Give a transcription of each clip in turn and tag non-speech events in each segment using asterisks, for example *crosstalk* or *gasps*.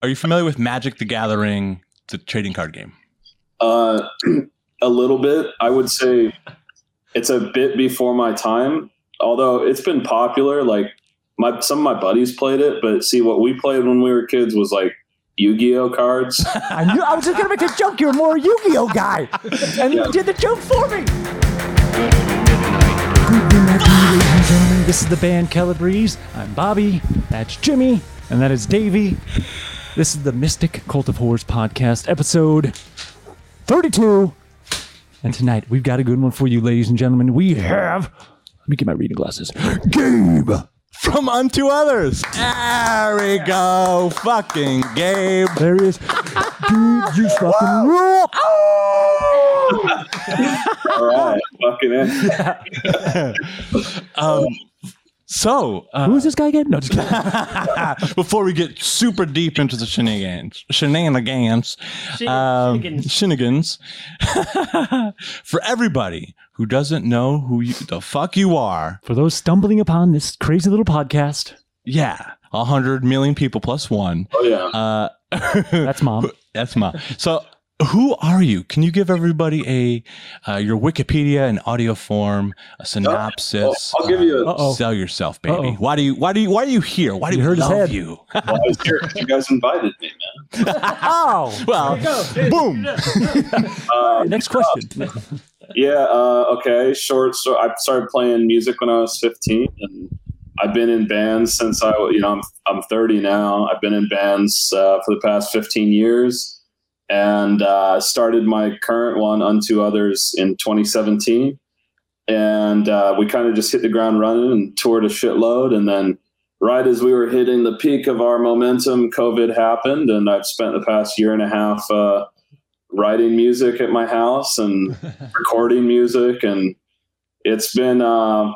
Are you familiar with Magic the Gathering, the trading card game? Uh, *clears throat* a little bit. I would say it's a bit before my time, although it's been popular. Like my some of my buddies played it, but see what we played when we were kids was like Yu-Gi-Oh cards. *laughs* I knew I was just gonna make a joke. You're more a Yu-Gi-Oh guy, and you did the joke for me. Good evening, ladies and gentlemen. This is the band Calabrese. I'm Bobby. That's Jimmy, and that is Davey. This is the Mystic Cult of Horrors podcast, episode 32. And tonight we've got a good one for you, ladies and gentlemen. We have. Let me get my reading glasses. Gabe. From Unto Others. There we go. Fucking Gabe. There he is. Dude, you fucking rock. All right, fucking in. *laughs* Um, so, uh, Who's this guy again? No, just kidding. *laughs* before we get super deep into the shenanigans, shenanigans, um, shenanigans, *laughs* for everybody who doesn't know who you, the fuck you are, For those stumbling upon this crazy little podcast, yeah, a hundred million people plus one. Oh yeah. Uh, *laughs* that's mom. That's my. So, who are you? Can you give everybody a uh, your Wikipedia in audio form, a synopsis? I'll give you a- uh, sell yourself, baby. Uh-oh. Why do you? Why do you? Why are you here? Why do You you, heard his love head. you? Well, I was here 'cause you guys invited me, man. Oh, *laughs* well, boom. *laughs* Uh, next question. yeah. Uh, okay. Short. So I started playing music when I was 15, and I've been in bands since I, you know, I'm I'm 30 now. I've been in bands uh, for the past 15 years, and uh, started my current one, Unto Others, in 2017. And uh, we kind of just hit the ground running and toured a shitload, and then right as we were hitting the peak of our momentum, COVID happened, and I've spent the past year and a half uh, writing music at my house and *laughs* recording music, and it's been, uh,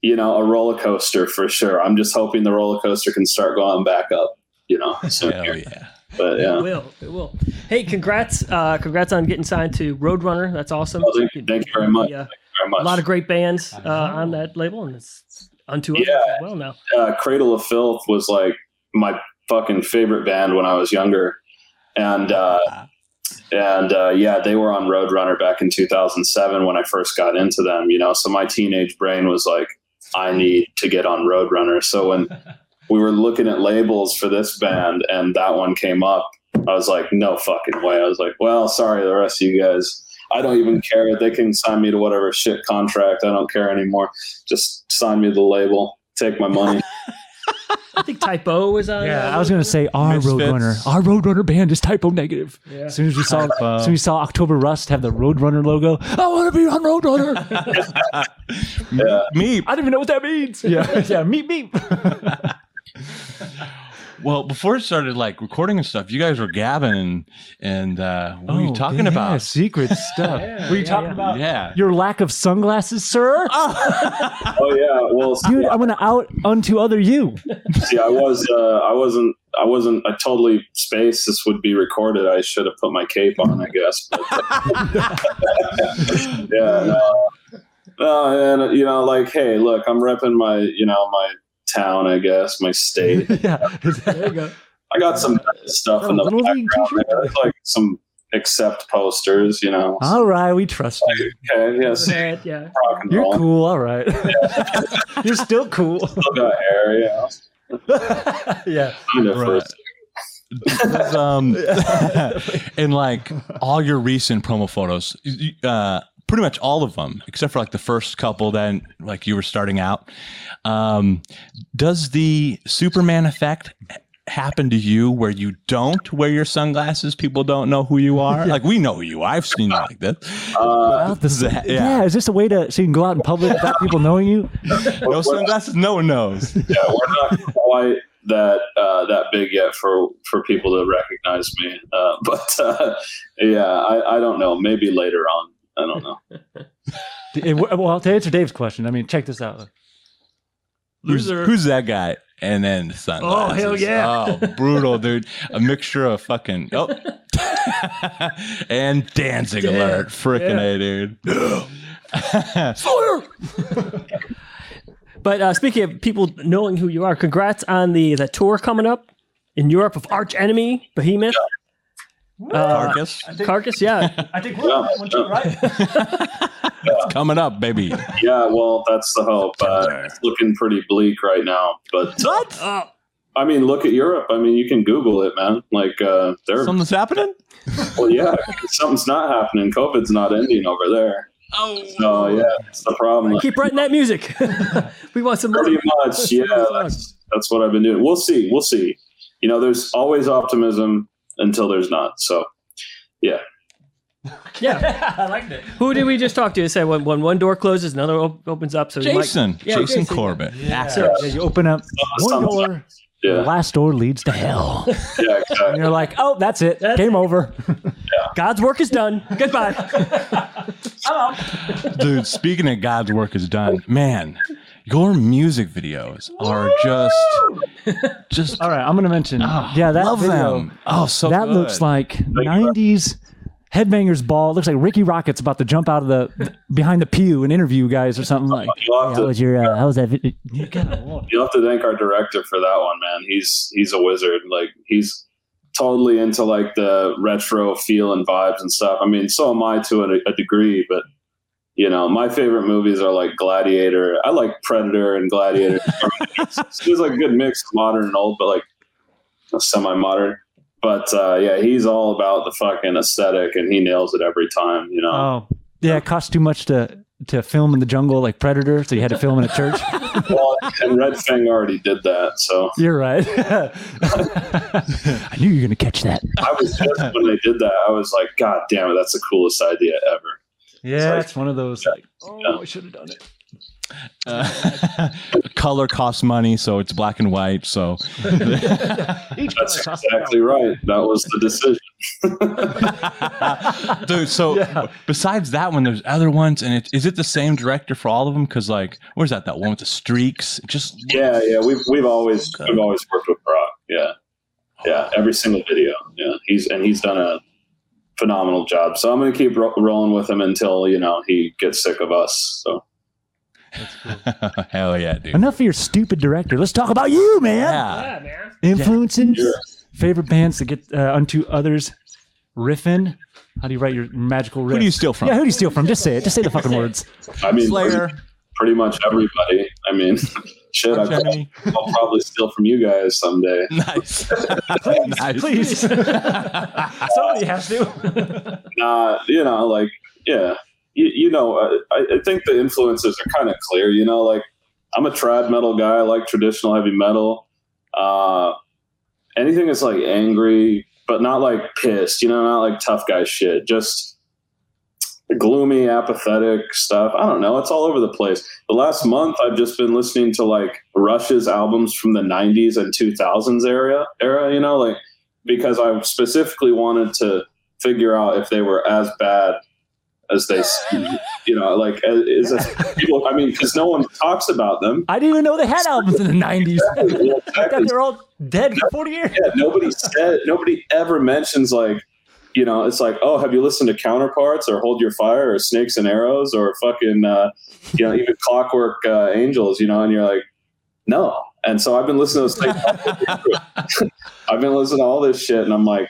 you know, a roller coaster for sure. I'm just hoping the roller coaster can start going back up, you know, *laughs* soon Hell here. yeah. But It will. It will. Hey, congrats! Uh, congrats on getting signed to Roadrunner. That's awesome. Oh, thank you- thank you very much. Yeah, very much. a lot of great bands uh, on that label, and it's unto us Yeah. as well now. uh, Cradle of Filth was like my fucking favorite band when I was younger, and uh, and uh, yeah, they were on Roadrunner back in 2007 when I first got into them. You know, so my teenage brain was like, I need to get on Roadrunner. So when *laughs* we were looking at labels for this band and that one came up, I was like, no fucking way. I was like, well, sorry, the rest of you guys. I don't even care. They can sign me to whatever shit contract. I don't care anymore. Just sign me the label. Take my money. *laughs* I think Type O was on. Yeah, uh, I was gonna say our Misfits. Roadrunner. Our Roadrunner band is Type O Negative. Yeah. As soon as we saw, as soon as we saw October Rust have the Roadrunner logo, I want to be on Roadrunner. Yeah. *laughs* *laughs* Me. I don't even know what that means. Yeah, yeah, meet me. Well, before it started like recording and stuff, you guys were gabbing and, and uh, what were you Oh, talking yeah, about? secret *laughs* stuff. Yeah, were you yeah, talking yeah. about Yeah. your lack of sunglasses, sir? *laughs* Oh yeah. Well, *laughs* Dude, I'm gonna out unto other you. see, I was, uh, I wasn't, I wasn't. I totally spaced. This would be recorded. I should have put my cape on, I guess. But, yeah. No, no, and you know, like, hey, look, I'm repping my, you know, my town. I guess my state. *laughs* yeah. There you go. I got some stuff in the background there. Like some Accept posters, you know. All right, we trust you. Okay, yeah, see, Right, yeah. You're roll. cool. All right. *laughs* You're still cool. Still got hair, yeah. *laughs* yeah. Right. first. um, and like all your recent promo photos, uh, pretty much all of them, except for like the first couple, then like you were starting out. Um, does the Superman effect happen to you where you don't wear your sunglasses? People don't know who you *laughs* are. Like we know who you. are. I've seen you like this. Uh, *laughs* Well, this- That- yeah. yeah. Is this a way to so you can go out in public without people knowing you? *laughs* No sunglasses. No one knows. yeah, we're not quite that uh, that big yet for for people to recognize me. Uh, but uh, yeah, I, I don't know. Maybe later on. I don't know. *laughs* Well, to answer Dave's question, I mean, check this out. Who's, Loser. who's that guy? And then sunglasses. Oh hell yeah. Oh, brutal, dude. A mixture of fucking. Oh. *laughs* and dancing Yeah. alert. Freaking Yeah. A, dude. *gasps* But uh, speaking of people knowing who you are, congrats on the the tour coming up. in Europe of Arch Enemy, Behemoth, uh, Carcass Carcass. Yeah, I think we're on that one too, right? *laughs* coming up, baby. Yeah, well, that's the hope. Uh, it's looking pretty bleak right now, but what? uh, I mean, look at Europe. I mean, you can Google it, man. Like, uh, they're Something's happening. well, yeah, something's not happening. COVID's not ending over there. Oh, So yeah, that's the problem. keep writing that music. *laughs* we want some. Pretty much, yeah. That's, that's what I've been doing. We'll see. We'll see. You know, there's always optimism until there's not. So, yeah. *laughs* Yeah. I liked it. Who did we just talk to? It said when, when one door closes, another op- opens up. So we might- Jason, Yeah, Jason, Jason. Corbett. So you open up uh, one Some- door, the last door leads to hell. *laughs* Yeah. And you're like, oh, that's it. That's Game over. *laughs* God's work is done. Goodbye. Dude, speaking of God's work is done, man, your music videos are just, just. All right, I'm gonna mention. Oh, yeah, that love video, them. Oh, so that good. looks like '90s headbangers ball. Looks like Riki Rachtman's about to jump out of the behind the pew and interview guys or something like. You'll have, How to, was your? Uh, how was that? Video? You gotta- *laughs* you'll have to thank our director for that one, man. He's he's a wizard. Like he's totally into like the retro feel and vibes and stuff. I mean, so am I to a, a degree, but you know, my favorite movies are like Gladiator. I like Predator and Gladiator. *laughs* It's like a good mix, modern and old, but like semi-modern. But uh, yeah, he's all about the fucking aesthetic, and he nails it every time. You know, Oh, yeah. It cost too much to to film in the jungle like Predator, so you had to film in a church. *laughs* well, and Red Fang already did that. So You're right. *laughs* I knew you were gonna catch that. I was just when they did that, I was like, God damn it, that's the coolest idea ever. Yeah, like- it's one of those like, oh, Yeah. I should have done it. Uh, *laughs* color costs money, so it's black and white. So *laughs* That's exactly right. That was the decision. *laughs* dude so Yeah. besides that one there's other ones and it, is it the same director for all of them because like where's that that one with the streaks just Yeah, yeah. We've we've always we've always worked with Brock. Yeah, yeah. Every single video. Yeah, he's and he's done a phenomenal job. So I'm gonna keep ro- rolling with him until you know he gets sick of us. So *laughs* hell yeah dude Enough of your stupid director. Let's talk about you, man. yeah yeah, man. Influences, Sure. favorite bands to get uh, unto others, riffing. How do you write your magical riff? who do you steal from yeah, who do you steal from? Just say it. Just say the fucking *laughs* words. I mean, Slayer pretty, pretty much everybody. I mean, *laughs* shit. I Arch Enemy. I'll probably steal from you guys someday. nice *laughs* nice Please. *laughs* Somebody has to. *laughs* Nah, you know, like yeah, you, you know, uh, I, I think the influences are kind of clear. You know, like I'm a trad metal guy. I like traditional heavy metal. Uh, anything that's like angry, but not like pissed. You know, not like tough guy shit. Just gloomy, apathetic stuff. I don't know. It's all over the place. The last month, I've just been listening to like Rush's albums from the '90s and 2000s era. Era, you know, like because I specifically wanted to figure out if they were as bad as they, *laughs* you know, like is as people. I mean, because no one talks about them. I didn't even know they had albums in the 90s. I thought they're all dead for 40 years. Yeah, nobody said. Nobody ever mentions like. You know, it's like, oh, have you listened to Counterparts or Hold Your Fire or Snakes and Arrows or fucking, uh, you know, even *laughs* Clockwork uh, Angels, you know, and you're like, no. And so I've been listening to those. *laughs* *laughs* I've been listening to all this shit, and I'm like,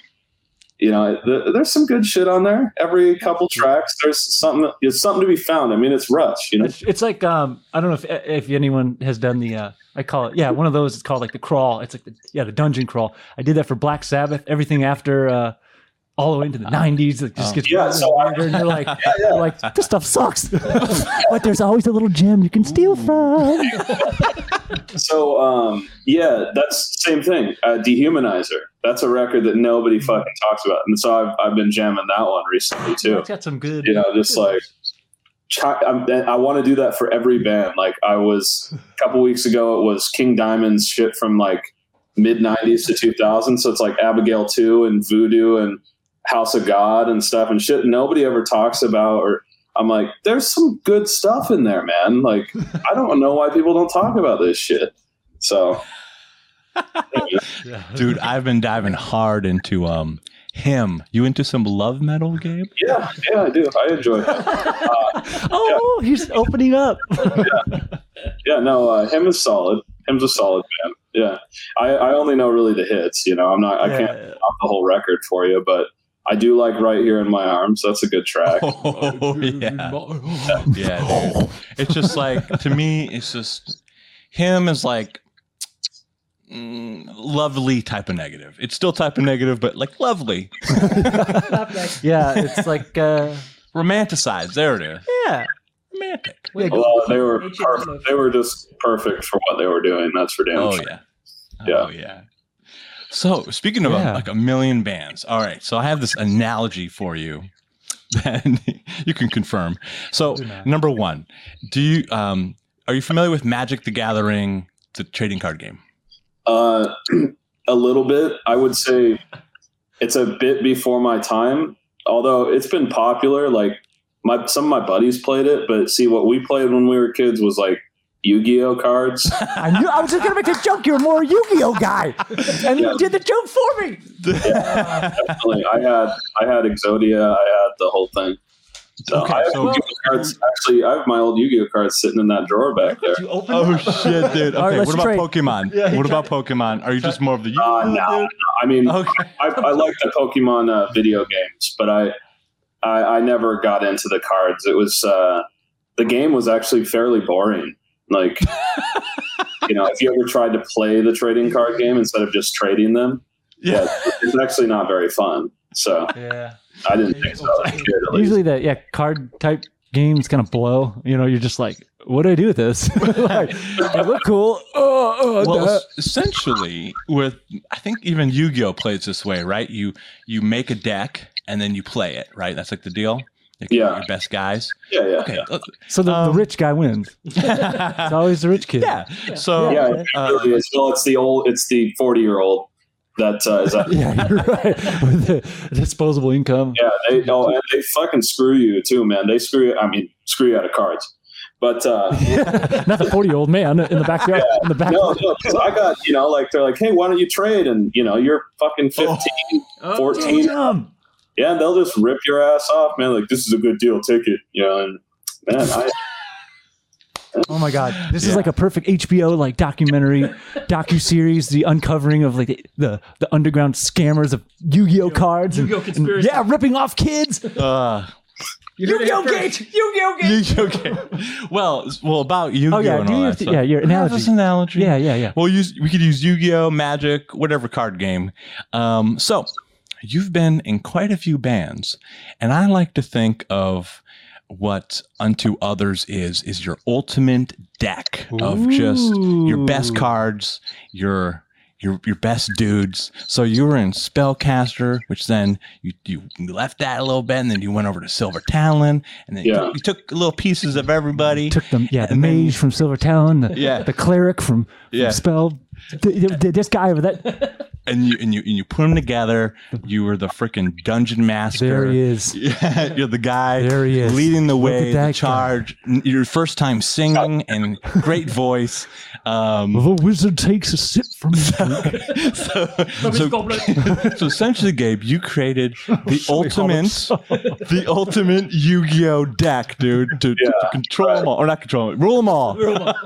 you know, th- there's some good shit on there. Every couple tracks, there's something. There's something to be found. I mean, it's Rush, you know. It's, it's like um, I don't know if if anyone has done the uh, I call it yeah one of those. It's called like the crawl. It's like the yeah the dungeon crawl. I did that for Black Sabbath. Everything after uh, all the way into the *laughs* '90s, it just Oh. gets Yeah, so I- and you're like *laughs* you're like this stuff sucks. *laughs* but there's always a little gem you can steal from. So um, yeah, that's the same thing. Uh, Dehumanizer. That's a record that nobody fucking talks about, and so I've I've been jamming that one recently too. It's got some good. You know, just like. I'm, I want to do that for every band. Like I was a couple weeks ago, it was King Diamond's shit from like mid '90s to 2000. So it's like Abigail Two and Voodoo and House of God and stuff and shit. Nobody ever talks about. Or I'm like, there's some good stuff in there, man. Like *laughs* I don't know why people don't talk about this shit. So *laughs* dude i've been diving hard into um HIM you into some love metal gabe yeah, yeah, I do. I enjoy it. *laughs* oh, he's opening up. Yeah, no, uh, HIM is solid. HIM's a solid band. yeah. I, I only know really the hits. You know, I'm not. I can't Yeah. off the whole record for you, but I do like "Right Here in My Arms." That's a good track. *laughs* Oh yeah, yeah, dude. *laughs* *laughs* It's just like to me, it's just HIM is like mm, lovely Type O Negative. It's still Type O Negative, but like lovely, Yeah, it's like uh, romanticized. There it is, yeah. romantic. Well, they were perfect. They were just perfect for what they were doing. That's for damn Oh sure. yeah, Yeah. oh yeah. So speaking of uh, Yeah. like a million bands, all right. So I have this analogy for you *laughs* that you can confirm. So number one, do you um are you familiar with Magic the Gathering, the trading card game? Uh, *clears throat* a little bit. I would say it's a bit before my time. Although it's been popular. Like my some of my buddies played it, but see what we played when we were kids was like Yu-Gi-Oh cards. *laughs* I knew I was just gonna make a joke. You're more a Yu-Gi-Oh guy, and you did the joke for me. *laughs* Definitely. I had I had Exodia. I had the whole thing. So Okay, I have so- Yu-Gi-Oh cards. Actually, I have my old Yu-Gi-Oh cards sitting in that drawer back there. Oh shit, dude. *laughs* Okay, All right, let's what about trade. Pokemon? Yeah, what about Pokemon? Are you just more of the Uh, no, I mean, Okay. I, I like the Pokemon uh, video games, but I, I I never got into the cards. It was uh, the game was actually fairly boring. Like, you know, if you ever tried to play the trading card game instead of just trading them, Yeah. it's actually not very fun. So Yeah. I didn't think so. as a kid, at least. Usually the yeah card type games kind of blow. You know, you're just like, what do I do with this? *laughs* like, they look cool. *laughs* Oh, oh, Well, that- essentially, with I think even Yu-Gi-Oh plays this way, right? You you make a deck and then you play it, right? That's like the deal. Like, Yeah. your best guys. yeah, yeah, Okay. so the, the um, rich guy wins. *laughs* It's always the rich kid. yeah. So yeah. It uh, really is. Well, it's the old, it's the forty-year-old that uh, is. *laughs* Yeah, you're right. With the disposable income. Yeah, they oh, and they fucking screw you too, man. They screw you. I mean, screw you out of cards. But uh, *laughs* Not the 40 year old man in the backyard. In the back. no, no, 'cause I got you know, like they're like, hey, why don't you trade? And you know, you're fucking 15, Oh, 14. Damn. Yeah, and they'll just rip your ass off, man. Like this is a good deal, take it. You know, and man, I *laughs* Oh my god, this is like a perfect HBO like documentary, docu series, the uncovering of like the, the the underground scammers of Yu-Gi-Oh cards, and, Yu-Gi-Oh and- conspiracy. yeah, ripping off kids. *laughs* uh, You heard it Yu-Gi-Oh gate, Yu-Gi-Oh gate. Yu-Gi-Oh game. Well, well about Yu-Gi-Oh Oh yeah, and all your that th- stuff. yeah your Have analogy. this analogy. Yeah, yeah, yeah. We'll use we could use Yu-Gi-Oh, Magic, whatever card game. Um, so you've been in quite a few bands, and I like to think of what unto others is is your ultimate deck of just your best cards, your your your best dudes. So you were in Spellcaster, which then you you left that a little bit, and then you went over to Silver Talon, and then you, Yeah. took, you took little pieces of everybody. Took them, yeah, the mage from Silver Talon, the, Yeah. the cleric from, from Spell, this guy over that. *laughs* and you and you and you put them together. You were the freaking dungeon master. There he is. *laughs* Yeah, you're the guy There he is. leading the Look way, at the that guy. charge. Your first time singing and great voice. Um, The wizard takes a sip from his *laughs* drink. so, so, so essentially, Gabe, you created the ultimate, the ultimate Yu-Gi-Oh deck, dude, to, to- to Yeah, control them all, or not control them, rule them all.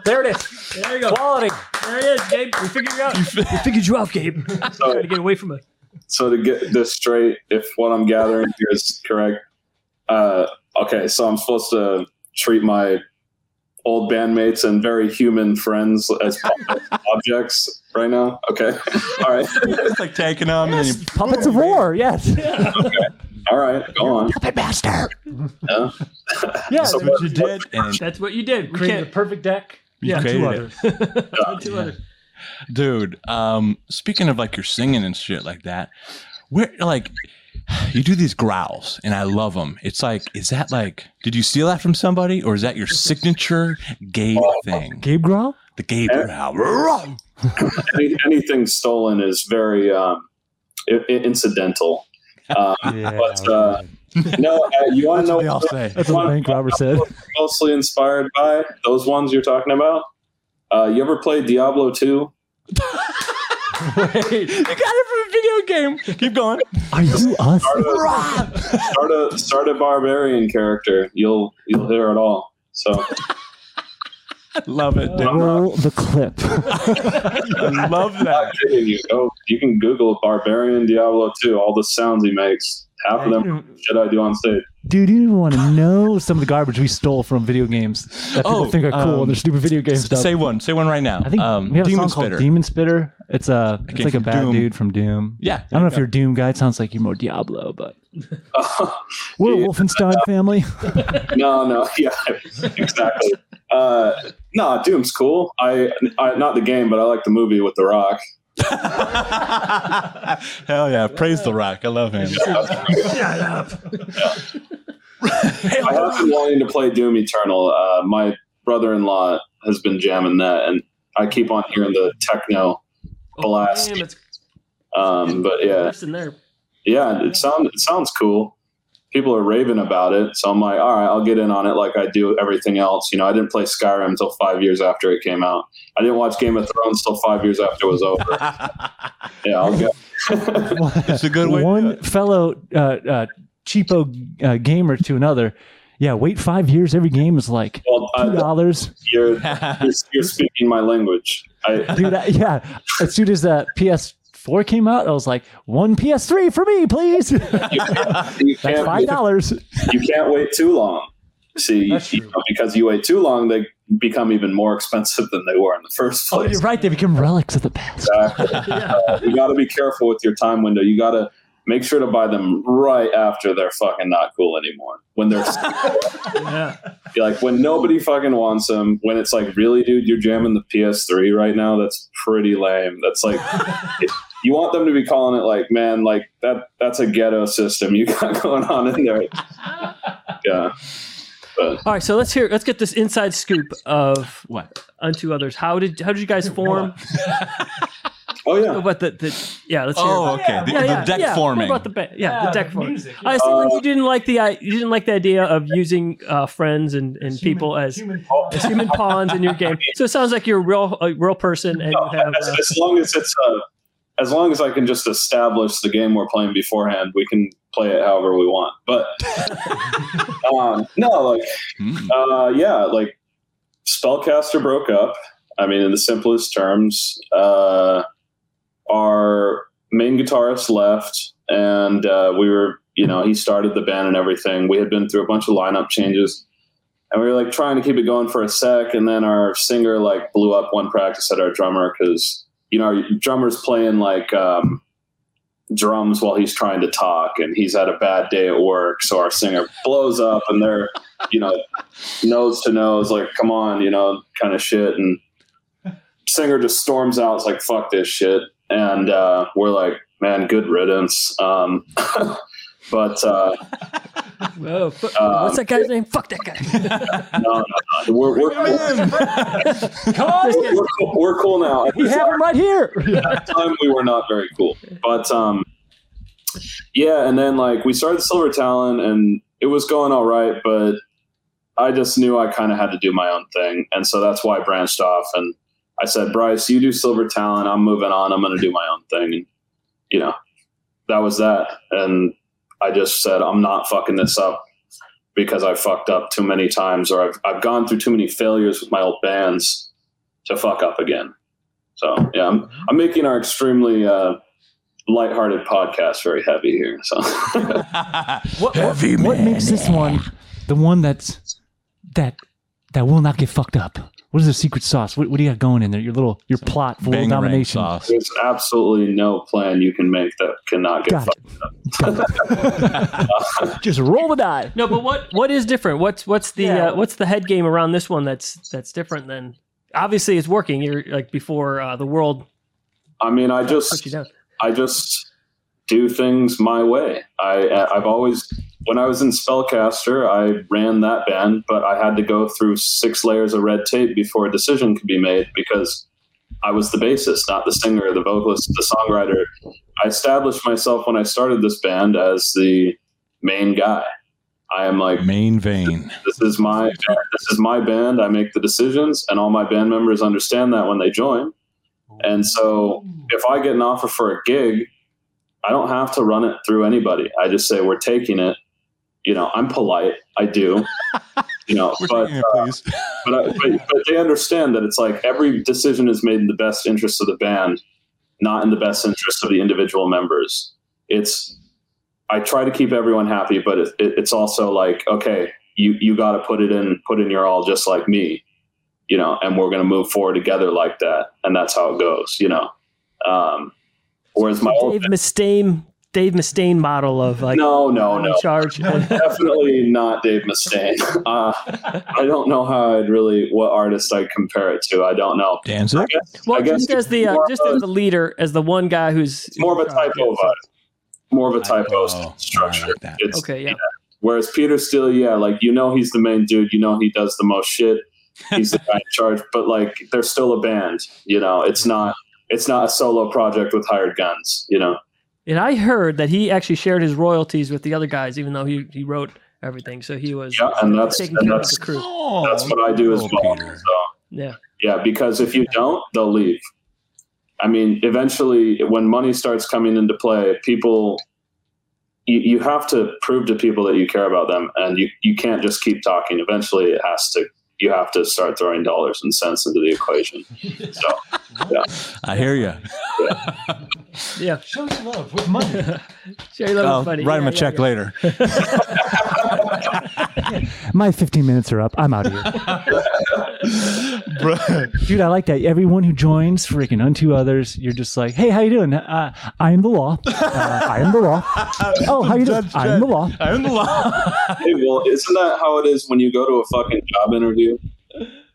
there it is. There you go. Quality. There it is, Gabe. We figured you out. We figured you out, Gabe. *laughs* *laughs* Try to get away from it. so to get this straight, if what I'm gathering here is correct, uh, okay, so I'm supposed to treat my old bandmates and very human friends as *laughs* objects right now. Okay, all right, It's like taking them and then Puppets of War, yes. all right, go on. Puppet Master. Yeah. Yeah, So what you did, and That's what you did. We created the perfect deck. you Yeah, created Two it. others. Two others. Dude um speaking of like your singing and shit like that where like you do these growls and i love them it's like is that like did you steal that from somebody or is that your signature gabe thing Gabe Growl? the gabe growl *laughs* Any, anything stolen is very um, i- i- incidental. Um, *laughs* Yeah. But, uh, no, uh, you want to know they all what say That's what the bank robber said. mostly inspired by? Those ones you're talking about? Uh, you ever played Diablo 2? *laughs* you got it from a video game keep going Are you us? Start a start a barbarian character. You'll you'll hear it all. So love it, dude. Roll the clip. *laughs* I love I'm that. not kidding you. Go, you can Google Barbarian Diablo 2. All the sounds he makes, half of them shit I do on stage. Dude, you want to know some of the garbage we stole from video games that people Oh, think are cool um, and their stupid video games. stuff. Say one. Say one right now. I think um, we have a Demon song Spitter. called Demon Spitter. It's a it's like a bad Doom. dude from Doom. Yeah, I don't know if you're a Doom guy. It sounds like you're more Diablo, but we're a Yeah. Wolfenstein family. *laughs* no, no, *laughs* yeah, exactly. Uh, no, Doom's cool. I, I, not the game, but I like the movie with The Rock. *laughs* Hell yeah! Praise the Rock. I love him. Shut up. *laughs* I have been wanting to play Doom Eternal. Uh, my brother-in-law has been jamming that, and I keep on hearing the techno blast. Oh, Damn, it's Um, but yeah, in there. yeah, it sounds it sounds cool. People are raving about it, so I'm like, all right, I'll get in on it like I do everything else. You know, I didn't play Skyrim until five years after it came out. I didn't watch Game of Thrones till five years after it was over. *laughs* yeah, I'll get. *laughs* It's a good way. One fellow uh, uh, cheapo uh, gamer to another. Yeah, wait five years. Every game is like Well, two uh, dollars. you're, you're you're *laughs* speaking my language. I, Dude, I, yeah. As soon as uh, PS4 came out, I was like, one PS3 for me, please. you *laughs* can't five dollars. you can't wait too long. See, you know, because you wait too long, they become even more expensive than they were in the first Oh, place. you're right. They become relics of the past. Exactly. *laughs* Uh, you got to be careful with your time window. You got to make sure to buy them right after they're fucking not cool anymore. When they're *laughs* Yeah. like when nobody fucking wants them. When it's like, really, dude, you're jamming the PS3 right now. That's pretty lame. That's like. You want them to be calling it like, man, like that. That's a ghetto system you got *laughs* going on in there. Yeah, but All right, so let's hear. Let's get this inside scoop of What? unto others. How did how did you guys form? oh yeah, What the, the yeah? Let's hear. Oh, about- okay. The, yeah, the yeah, deck yeah. forming. What about the ba- yeah, the deck forming? music, I assume Uh, you didn't like the i- you didn't like the idea of using uh, friends and, and people as as human pawns in your game. *laughs* So it sounds like you're a real a real person and you have as, uh, as long as it's uh, as long as I can just establish the game we're playing beforehand, we can play it however we want. But *laughs* um, no, like Hmm. uh, yeah, like Spellcaster broke up. I mean, in the simplest terms, uh, our main guitarist left, and uh, we were, you know, he started the band and everything. We had been through a bunch of lineup changes, and we were like trying to keep it going for a sec, and then our singer like blew up one practice at our drummer because you know drummer's playing like um, drums while he's trying to talk, and he's had a bad day at work, so our singer blows up, and they're you know nose to nose, like come on, you know, kind of shit, and singer just storms out, it's like fuck this shit, and uh, we're like, man, good riddance. Um, *laughs* but uh, whoa, fu- um, what's that guy's name? Fuck that guy. *laughs* no, no, no, we're we're cool. *laughs* Come on, We're, cool. we're cool now. At we this have him right here. at the time we were not very cool but um yeah and then like we started silver talon and it was going all right but i just knew i kind of had to do my own thing and so that's why i branched off and i said bryce you do silver talon i'm moving on i'm going to do my own thing and you know that was that and i just said i'm not fucking this up because i fucked up too many times or i've, I've gone through too many failures with my old bands to fuck up again so yeah, I'm, I'm making our extremely uh, lighthearted podcast very heavy here. So *laughs* What, what, what makes this one the one that's that that will not get fucked up? What is the secret sauce? What, what do you got going in there? Your little your plot for world domination. sauce. there's absolutely no plan you can make that cannot get fucked. it. *laughs* Just roll the die. No, but what what is different? What's what's the Yeah. uh, what's the head game around this one that's that's different than obviously it's working. You're like before uh, the world I mean, I just. I just do things my way. I I've always when I was in Spellcaster, I ran that band, but I had to go through six layers of red tape before a decision could be made because I was the bassist, not the singer, the vocalist, the songwriter. I established myself when I started this band as the main guy. I am like Main vein. this is my this is my band. I make the decisions, and all my band members understand that when they join. And so, if I get an offer for a gig, I don't have to run it through anybody. I just say we're taking it. You know, I'm polite. I do. you know, *laughs* but, uh, *laughs* but, I- but but they understand that it's like every decision is made in the best interest of the band, not in the best interest of the individual members. It's I try to keep everyone happy, but it, it, it's also like okay, you you got to put it in put in your all, just like me, you know, and we're going to move forward together like that, and that's how it goes, you know. Um, whereas my old Dave Mustaine, Dave Mustaine model of like no no no charge. *laughs* definitely not Dave Mustaine. *laughs* Uh, I don't know how I'd really what artist I'd compare it to. I don't know. Danzig? well, I guess just as the uh, just as the leader, as the one guy who's more of a Type O vibe. More of a Type O Oh, structure. Like that. It's, Okay, yeah. Whereas Peter Steele, yeah, like you know he's the main dude. You know he does the most shit. He's the *laughs* guy in charge. But like they're still a band. You know, it's not it's not a solo project with hired guns. You know. And I heard that he actually shared his royalties with the other guys, even though he, he wrote everything. So he was Yeah, and that's taking and care of that's the crew. Oh, that's what I do as well. So Yeah. Yeah, because if you don't, they'll leave. I mean, eventually, when money starts coming into play, people, you, you have to prove to people that you care about them, and you, you can't just keep talking. Eventually, it has to. You have to start throwing dollars and cents into the equation. So, I hear you. Yeah. *laughs* Show some love with money. *laughs* Share your love with money. write him Yeah, a check yeah, later. *laughs* My 15 minutes are up. I'm out of here. Bro. Dude, I like that. Everyone who joins, freaking unto others, you're just like, hey, how you doing? Uh, I am the law. Uh, I am the law. Oh, how you doing? Judge I am the Dredd. law. I am the law. hey, well, isn't that how it is when you go to a fucking job interview?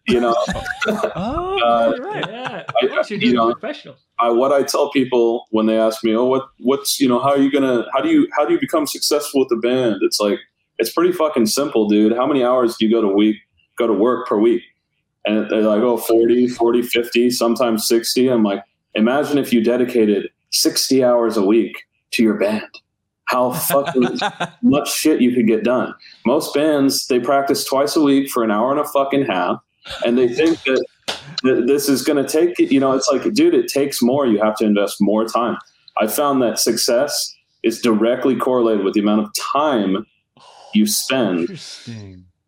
You know, *laughs* oh, uh, right. Yeah. I- Of you're you know, professional. I, what I tell people when they ask me, "Oh, what, what's you know, how are you gonna, how do you, how do you become successful with the band?" It's like it's pretty fucking simple, dude. How many hours do you go to week, go to work per week? And they're like, "Oh, 40, 40, 50, sometimes 60." I'm like, imagine if you dedicated 60 hours a week to your band. How fucking *laughs* much shit you could get done. Most bands they practice twice a week for an hour and a fucking half, and they think that th- this is going to take you know it's like dude it takes more. You have to invest more time. I found that success is directly correlated with the amount of time you spend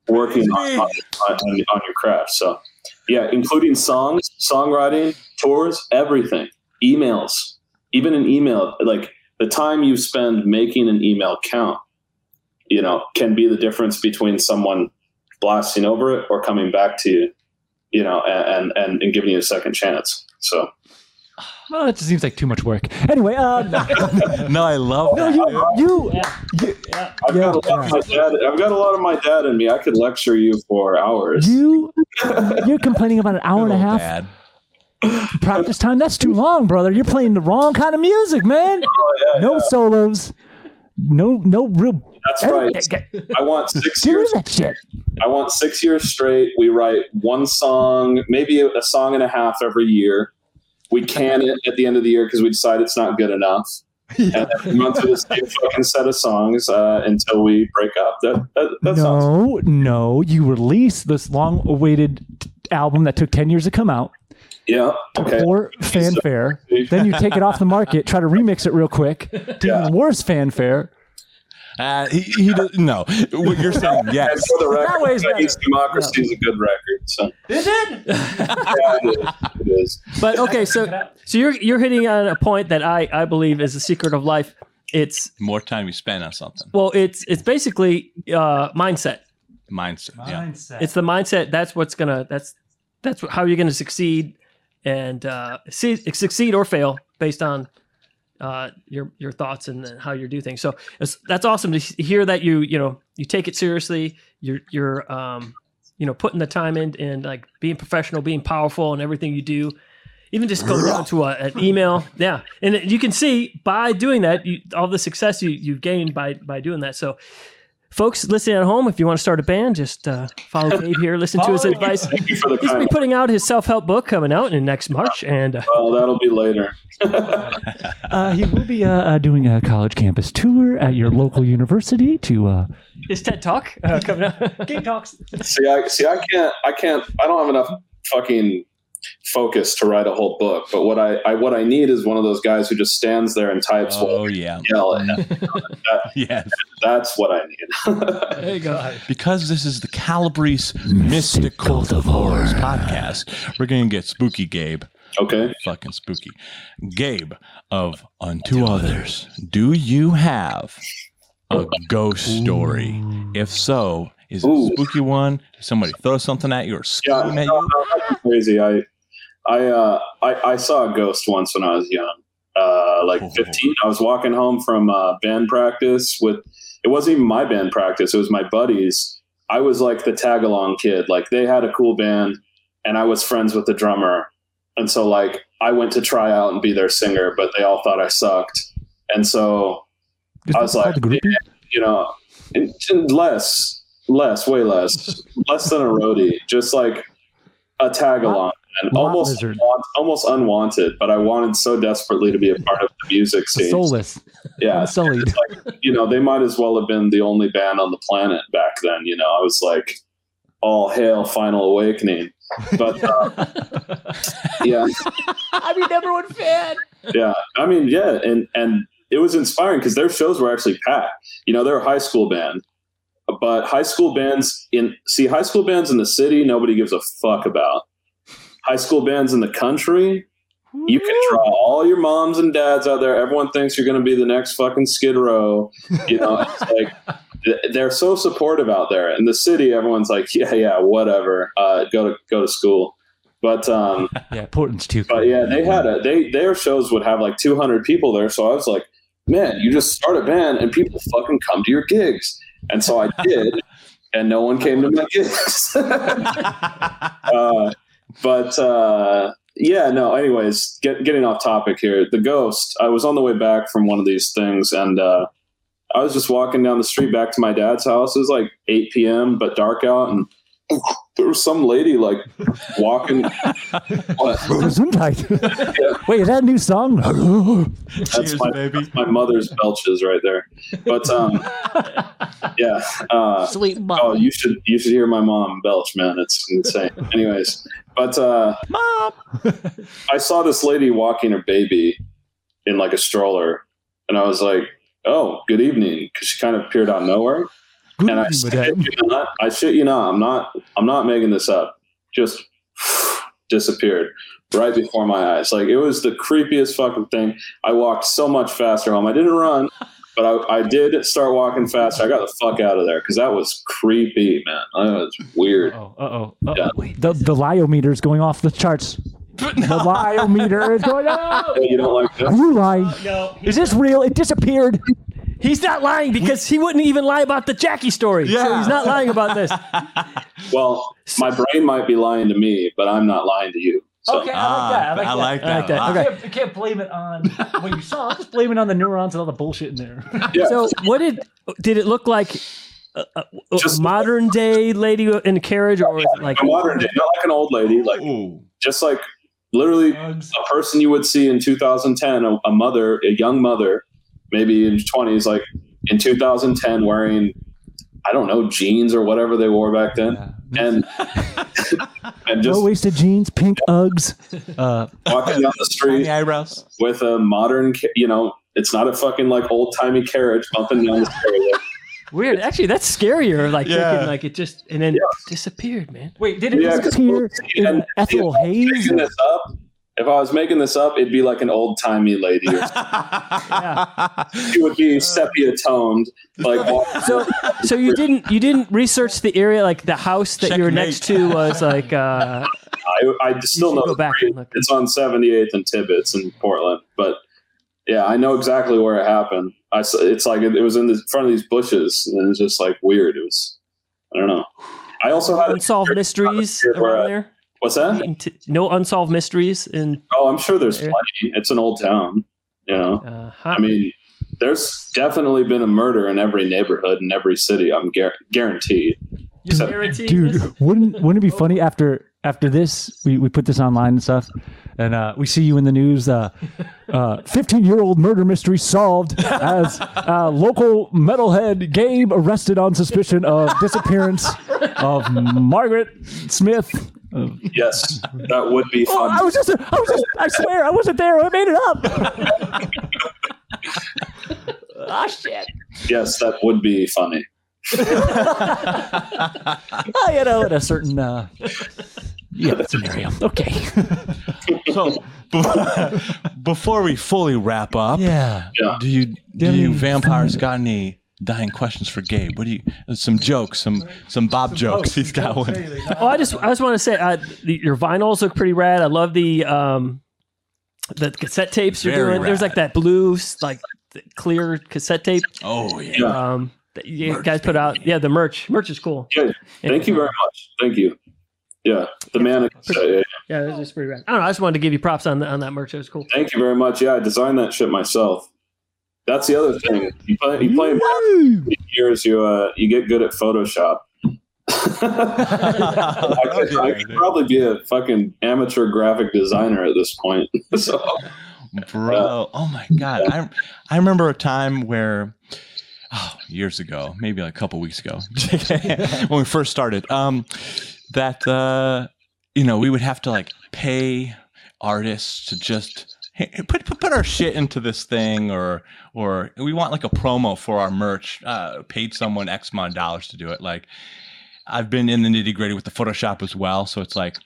working on, on, on, on your craft. So yeah including songs songwriting tours everything. Emails. Even an email like the time you spend making an email count you know can be the difference between someone blasting over it or coming back to you you know and and, and giving you a second chance so Well, that just seems like too much work. Anyway, uh, *laughs* no, I love no, that. you, dude. you, I've, got a lot of my dad, I've got a lot of my dad in me i could lecture you for hours you, you're complaining about an hour and a half dad. practice time. That's too long, brother. You're playing the wrong kind of music, man. Oh, yeah, No yeah. solos. No, no real. That's right i want six Do years that shit. I want six years straight. We write one song, maybe a, song and a half every year. We can it at the end of the year because we decide it's not good enough. *laughs* And then we run through the same fucking set of songs uh, until we break up. That that, that sounds No, no. You release this long-awaited t- album that took ten years to come out yeah. Okay. for fanfare. then you take it off the market, try to remix it real quick *laughs* to Yeah. even worse fanfare. Uh, he, he does, no. What you're saying, *laughs* yes. for the record, That way is I think. Democracy is a good record. So Is it? *laughs* yeah, it is. It is. But okay, so so you're you're hitting on a point that I I believe is the secret of life. It's More time you spend on something. well, it's it's basically uh, mindset. Mindset. Yeah. Mindset. It's the mindset. That's what's gonna. That's that's how you're gonna succeed and uh, see, succeed or fail based on uh, your your thoughts and then how you do things. So it's, that's awesome to hear that you you know you take it seriously. You're you're um, you know putting the time in and like being professional, being powerful and everything you do. Even just go down to a, an email, *laughs* yeah, and you can see by doing that you, all the success you you've gained by by doing that. So, folks listening at home, if you want to start a band, just uh, follow Gabe here, listen to his advice. Thank you for the He's gonna be putting out his self help book coming out in next March, and uh, Well, that'll be later. *laughs* Uh, he will be uh, uh, doing a college campus tour at your local university to. Uh, his TED talk uh, coming out. Game talks. See, I see. I can't. I can't. I don't have enough fucking focus to write a whole book. But what I, I what I need is one of those guys who just stands there and types. Oh while yeah, yell at him. *laughs* yes. That's what I need. There you go. *laughs* Because this is the Calabrese Mystic Cult of Horrors podcast, we're gonna get spooky, Gabe. okay. Fucking spooky, Gabe of Unto Others. Do you have a ghost story? If so, is it a spooky one? Somebody throw something at you or Yeah, scream at no, you? no, crazy. I, I, uh, I, I saw a ghost once when I was young, uh, like Oh. 15. I was walking home from uh, band practice with. It wasn't even my band practice. It was my buddies. I was like the tag along kid. Like they had a cool band, and I was friends with the drummer, and so like I went to try out and be their singer, but they all thought I sucked, and so Is I was like, groupie? you know, and- and less, less, way less, less than a roadie, just like a tag along, and almost lizard. unwa- almost unwanted. But I wanted so desperately to be a part of the music scene. Soulless, Yeah, unsullied. it's like you know, they might as well have been the only band on the planet back then. You know, I was like, all hail Final Awakening. But uh, *laughs* yeah, I'm your number one fan. yeah i mean yeah and and it was inspiring because their shows were actually packed you know they're a high school band but high school bands in see high school bands in the city nobody gives a fuck about high school bands in the country you can draw all your moms and dads out there everyone thinks you're going to be the next fucking skid row you know it's *laughs* like they're so supportive out there in the city everyone's like yeah yeah whatever uh, go to go to school but um Yeah, Portland's too. but yeah, they had a they their shows would have like 200 people there. So I was like, man, you just start a band and people fucking come to your gigs. And so I *laughs* did, and no one came to my *laughs* gigs. uh, but uh, yeah, no. Anyways, get, getting off topic here. The ghost. I was on the way back from one of these things, and uh, I was just walking down the street back to my dad's house. It was like 8 p.m., but dark out, and there was some lady like walking. what? *laughs* Gesundheit. Wait, is that a new song? *laughs* That's Cheers, my, baby. that's my mother's belches right there. But um, *laughs* yeah. Uh, Sweet mom. oh, you should you should hear my mom belch, man. It's insane. Anyways, but uh, Mom. I saw this lady walking her baby in like a stroller, and I was like, "Oh, good evening," because she kind of appeared out of nowhere. Good And I evening, shit madame. you not, I shit you not, I'm not, I'm not making this up. Just *sighs* disappeared right before my eyes. Like it was the creepiest fucking thing. I walked so much faster home. I didn't run, but I, I did start walking faster. I got the fuck out of there because that was creepy, man. That was weird. Oh, uh oh. Yeah. The the liometer is going off the charts. The liometer is going *laughs* up. You don't like this? Are that? you lying? no, Is this real? It disappeared. He's not lying because he wouldn't even lie about the Jackie story. So Yeah. he's not lying about this. *laughs* Well, my brain might be lying to me, but I'm not lying to you. So Okay, Ah, I like that. I like ah, that. a lot. Okay. You can't, you can't blame it on what you saw. Just blame it on the neurons and all the bullshit in there. yeah. So what did did it look like? A, a, a Just- modern day lady in a carriage, or was it like a modern day, not like an old lady, like Ooh. just like literally a person you would see in 2010, a, a mother, a young mother, maybe in her 20s, like in 2010, wearing, I don't know, jeans or whatever they wore back then. And, *laughs* and just Low waisted jeans, pink Uggs. *laughs* Uh, walking down the street eyebrows. with a modern, you know, it's not a fucking like old timey carriage bumping down the street. *laughs* weird? Actually, that's scarier. Like Yeah. thinking like it just and then disappeared, man. wait, did it Yeah, 'cause- disappear in and- Ethel if I was Hayes? this up, if I was making this up, it'd be like an old timey lady. Or she would be sepia toned, like *laughs* So so you didn't you didn't research the area like the house that you were next to was like uh I, I still know go back and look. it's on 78th and Tibbetts in Portland, but yeah, I know exactly where it happened. I s- it's like it, it was in the front of these bushes, and it was just like weird. It was I don't know. I also had unsolved mysteries where I- around there. What's that? No unsolved mysteries in Oh, I'm sure there's Yeah. plenty. It's an old town, you know. uh, I mean, there's definitely been a murder in every neighborhood in every city. I'm gar- guaranteed. So- Dude, wouldn't wouldn't it be funny after after this we, we put this online and stuff and uh, we see you in the news uh 15 year old murder mystery solved as uh, local metalhead Gabe arrested on suspicion of disappearance of Margaret Smith *laughs* Yes, that would be Oh, fun. I was just, I was just, I swear, I wasn't there. I made it up. *laughs* Ah, shit. yes, that would be funny. Oh, *laughs* you know, in a certain, uh, yeah, scenario. Okay. so be- before we fully wrap up, Yeah. Yeah. do you do Give you me vampires got any dying questions for Gabe? What do you some jokes, some some Bob jokes? He's got one. Oh, I just I just want to say uh, the, your vinyls look pretty rad. I love the um the cassette tapes you're Very doing. There's like that blue like clear cassette tape Oh yeah. Yeah. um that you guys put out. Yeah, the merch. Merch is cool. Yeah, Thank you very much. Thank you. Yeah, the man. yeah, Yeah, that's just pretty rad. I don't know. I just wanted to give you props on the, on that merch. It was cool. Thank you very much. Yeah, I designed that shit myself. That's the other thing. You play, you play years, you uh, you get good at Photoshop. *laughs* I, could, I could probably be a fucking amateur graphic designer at this point. *laughs* so bro. Oh my god, I I remember a time where. Oh, years ago, maybe like a couple weeks ago, *laughs* when we first started, um, that uh, you know we would have to like pay artists to just hey, put, put put our shit into this thing, or or we want like a promo for our merch. Uh, paid someone X amount of dollars to do it. Like I've been in the nitty gritty with the Photoshop as well, so it's like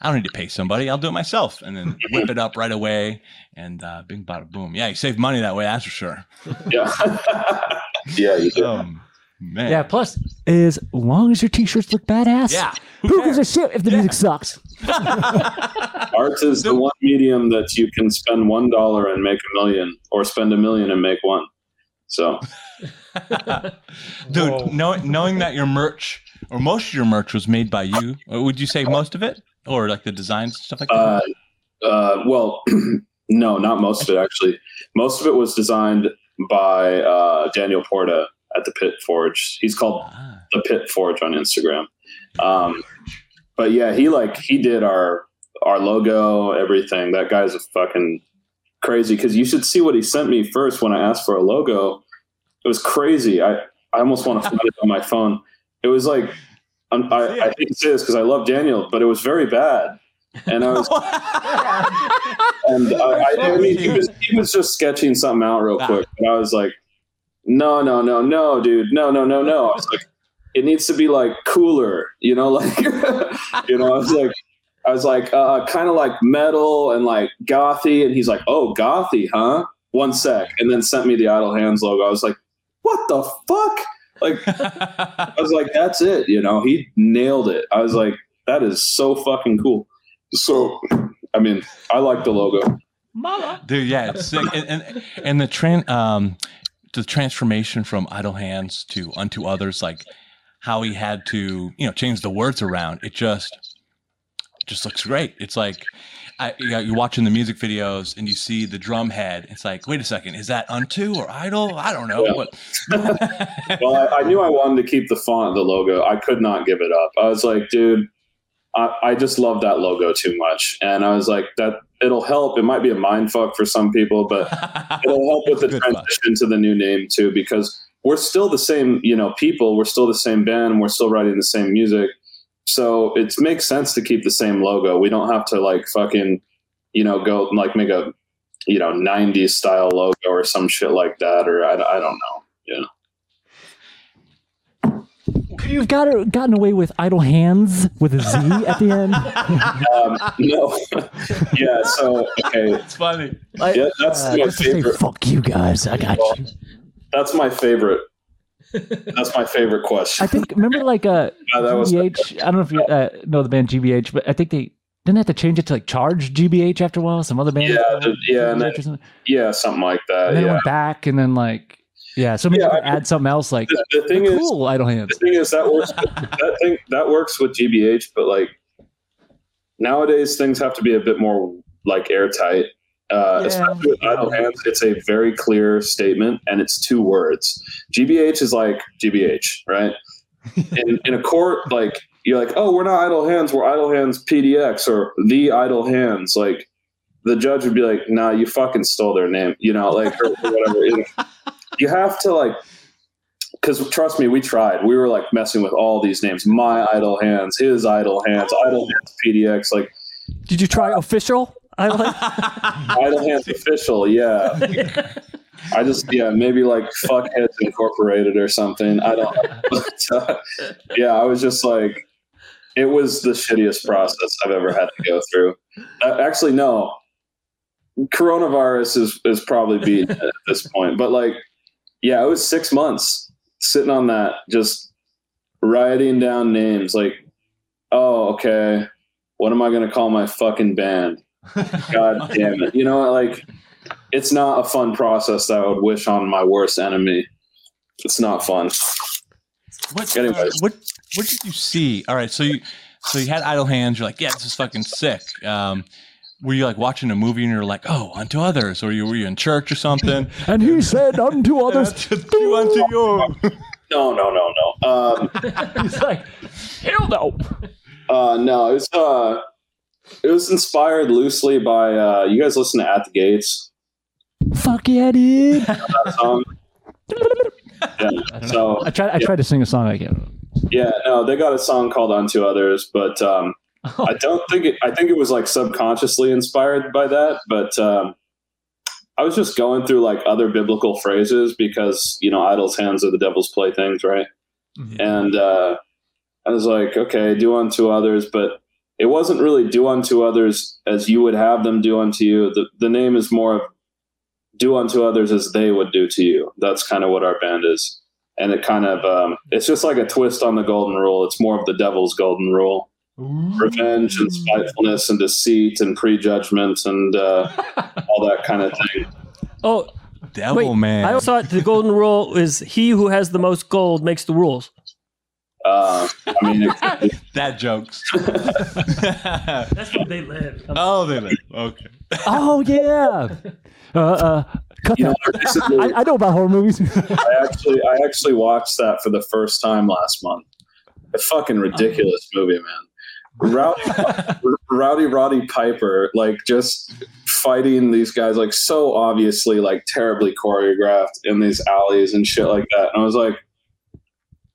I don't need to pay somebody. I'll do it myself and then whip it up right away and uh, bing, bada, boom. Yeah, you save money that way, that's for sure. yeah, *laughs* yeah, you do. Um, man. Yeah. Plus, as long as your t-shirts look badass, Yeah. Who gives a shit if the music sucks? *laughs* Art is the one medium that you can spend one dollar and make a million, or spend a million and make one. So *laughs* Dude, know, knowing that your merch or most of your merch was made by you, would you say most of it? Or like the designs, stuff like that? Uh, uh, well, *clears throat* no, not most of it actually. Most of it was designed by uh, Daniel Porta at the Pit Forge. He's called Ah. the Pit Forge on Instagram. Um, but yeah, he like he did our our logo, everything. That guy's a fucking crazy because you should see what he sent me first when I asked for a logo. It was crazy. I I almost want to find it on my phone. It was like I'm, I, I hate to say this because I love Daniel, but it was very bad. And I was *laughs* and I, I, I mean, he was he was just sketching something out real quick. And I was like, no, no, no, no, dude, no, no, no, no. I was like, it needs to be like cooler, you know, *laughs* like you know. I was like, I was like, uh, kind of like metal and like gothy, and he's like, oh, gothy, huh? One sec, and then sent me the Idle Hands logo. I was like, what the fuck? Like, *laughs* I was like, that's it, you know. He nailed it. I was like, that is so fucking cool. So, I mean, I like the logo. Dude, yeah, it's sick. And, and, and the tran um the transformation from idle hands to unto others, like how he had to, you know, change the words around. It just just looks great. It's like I, you know, you're watching the music videos and you see the drum head. It's like, wait a second, is that unto or idle? I don't know. Yeah. *laughs* Well, I, I knew I wanted to keep the font, the logo. I could not give it up. I was like, dude, I, I just love that logo too much. And I was like, that it'll help. It might be a mind fuck for some people, but *laughs* it'll help with the transition to the new name too, because we're still the same, you know, people. We're still the same band. And we're still writing the same music. So it makes sense to keep the same logo. We don't have to like fucking, you know, go like make a, you know, 90s style logo or some shit like that. Or I, I don't know. Yeah. You've got gotten away with idle hands with a Z at the end. *laughs* Um, no. *laughs* yeah. So okay. it's funny. Like, Yeah, that's uh, my just to say, favorite. fuck you guys. I got you. That's my favorite. *laughs* That's my favorite question. I think remember like uh Yeah, that was- GBH. I don't know if you uh, know the band GBH, but I think they didn't have to change it to like Charged GBH after a while. Some other band, Yeah, the- yeah, and then- something. yeah, something like that. and then it yeah. went back, and then like yeah. So maybe Yeah, you add something else like The, the thing is, cool idle hands. the thing is that works. *laughs* that thing that works with GBH, but like nowadays things have to be a bit more like airtight. Uh, Yeah. Especially with idle hands, it's a very clear statement, and it's two words. GBH is like GBH, right? *laughs* in in a court, like you're like, oh, we're not idle hands, we're idle hands PDX or the idle hands. Like the judge would be like, nah, you fucking stole their name, you know, like or, or whatever. *laughs* You have to like because trust me, we tried. We were like messing with all these names: my idle hands, his idle hands, idle hands PDX, like Did you try official? I like. *laughs* idle hands official. Yeah, I just yeah maybe like fuckheads incorporated or something. I don't. know. *laughs* But, uh, yeah, I was just like, it was the shittiest process I've ever had to go through. Uh, actually, no. Coronavirus is is probably beat at this point, but like, yeah, it was six months sitting on that, just writing down names. Like, oh, okay, what am I gonna call my fucking band? *laughs* God damn it! You know, like, it's not a fun process that I would wish on my worst enemy. It's not fun. What, uh, Anyways. what what did you see? All right, so you so you had idle hands. You're like, yeah, this is fucking sick. Um, were you like watching a movie and you're like, oh, unto others, or you were you in church or something? *laughs* And he said unto *laughs* others, Do unto you. *laughs* No, no, no, no. Um, he's like, hell no. uh, no, it was uh, it was inspired loosely by uh, you guys listen to At the Gates. Fuck yeah, dude. That song. Yeah. So I tried. I tried to sing a song again. yeah, no, they got a song called "Unto Others," but um, I *laughs* don't think it. I think it was like subconsciously inspired by that, but um, I was just going through like other biblical phrases because you know, idols' hands are the devil's playthings, right? And uh, I was like, okay, do unto others, but it wasn't really do unto others as you would have them do unto you. The the name is more of do unto others as they would do to you. That's kind of what our band is. And it kind of um, it's just like a twist on the golden rule. It's more of the devil's golden rule. Revenge and spitefulness and deceit and prejudgment and uh, *laughs* all that kind of thing. Oh, Devil wait. man. I thought the golden rule is he who has the most gold makes the rules. Uh, I mean, it, Dad *laughs* jokes. *laughs* That's where they live. oh, they live. Okay. Oh yeah. Uh, uh, cut you know, recently, I, I know about horror movies. I actually I actually watched that for the first time last month. A fucking ridiculous movie, man. Rowdy, Rowdy Roddy Piper, like just fighting these guys, like so obviously, like terribly choreographed in these alleys and shit like that. And I was like,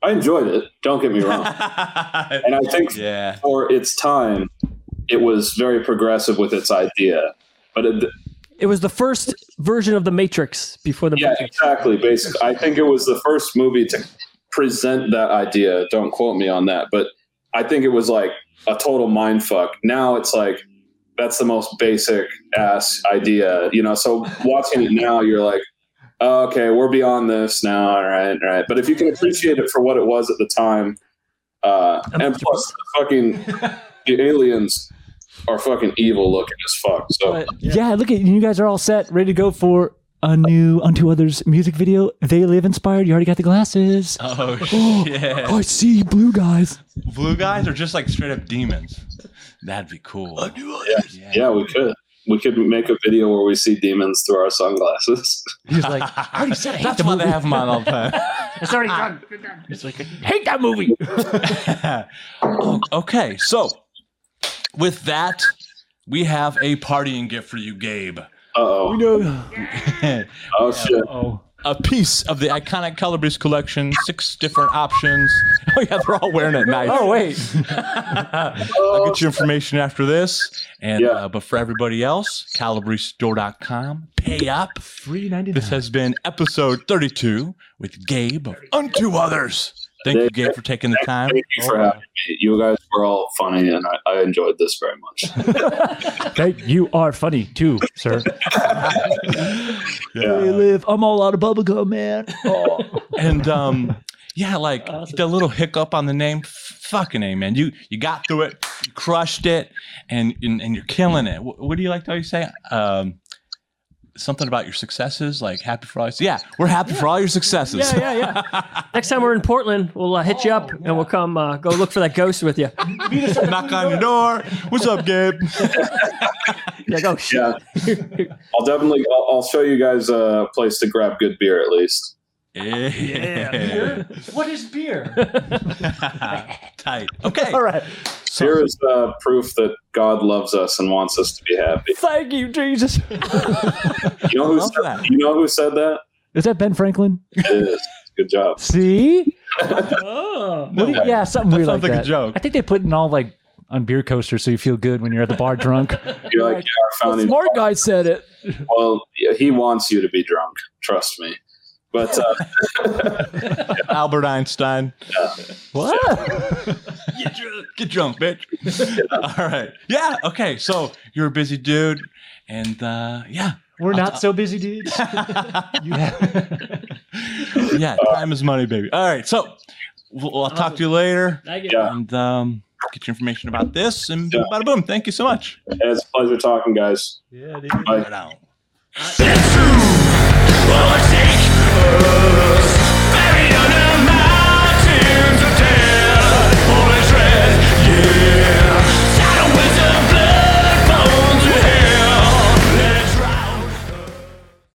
I enjoyed it. Don't get me wrong. *laughs* And I think yeah. for its time, it was very progressive with its idea. But it, It was the first version of the Matrix before the yeah, Matrix. exactly. Basically, I think it was the first movie to present that idea. Don't quote me on that, but I think it was like a total mind fuck. Now it's like that's the most basic ass idea, you know. So watching it now, you're like, oh, okay, we're beyond this now. All right, all right. But if you can appreciate it for what it was at the time, uh, and plus, the fucking the aliens are fucking evil looking as fuck. So But, yeah, look at you guys are all set, ready to go for a new Unto Others music video. They live inspired. You already got the glasses. Oh, oh shit. I see blue guys. Blue guys are just like straight up demons. That'd be cool. yeah, yeah, we could. We could make a video where we see demons through our sunglasses. *laughs* He's like, *laughs* I already said I hate That's the why movie. they have them on all the time. *laughs* It's already done. He's like, I hate that movie. Oh, okay, so with that, we have a partying gift for you, Gabe. Uh oh. no. Oh shit. Oh. a piece of the iconic Calabrese collection, six different options. *laughs* Oh yeah, they're all wearing it nice. Oh wait. *laughs* I'll get you information after this. And Yeah. uh, but for everybody else, calabrestore.com. Pay up. Three ninety This has been episode 32 with Gabe of Unto Others. Thank you, Gabe, for taking the time. Thank you for having me. You guys were all funny, and I, I enjoyed this very much. *laughs* Okay, you are funny too, sir. *laughs* Yeah. live. I'm all out of bubblegum, man. Oh. And um, yeah, like the little hiccup on the name, fucking a man. You you got through it, crushed it, and and, and you're killing it. What, what do you like to always say? Um, something about your successes, like happy for all. Yeah, we're happy for all your successes. Yeah, yeah, yeah. *laughs* Next time we're in Portland, we'll uh, hit you up and we'll come uh, go look for that ghost with you. *laughs* Knock on your door. What's up, Gabe? You're like, oh shit. Yeah, I'll definitely. I'll, I'll show you guys a place to grab good beer at least. Yeah. *laughs* What is beer? *laughs* Tight. Okay. all right. Here is uh, proof that God loves us and wants us to be happy. Thank you, Jesus. *laughs* You know who said, that. you know who said that? Is that Ben Franklin? It is. Good job. See? Oh, What do you- yeah, something That weird sounds like like a joke. I think they put it in all like on beer coasters so you feel good when you're at the bar drunk. You're like, yeah, I found him. Smart guy said it. Well, yeah, he wants you to be drunk. Trust me. But uh, *laughs* Albert Einstein. What? *laughs* Get drunk, get drunk, bitch. All right. Yeah. Okay. So you're a busy dude, and uh, yeah, We're not so busy, dudes. *laughs* You yeah. Time is money, baby. All right. So we'll, I'll talk to you later, I get Yeah. and um, get your information about this, and Yeah. bada boom. Thank you so much. it's a pleasure talking, guys. yeah, dude. Bye. Right on. it. Buried on a.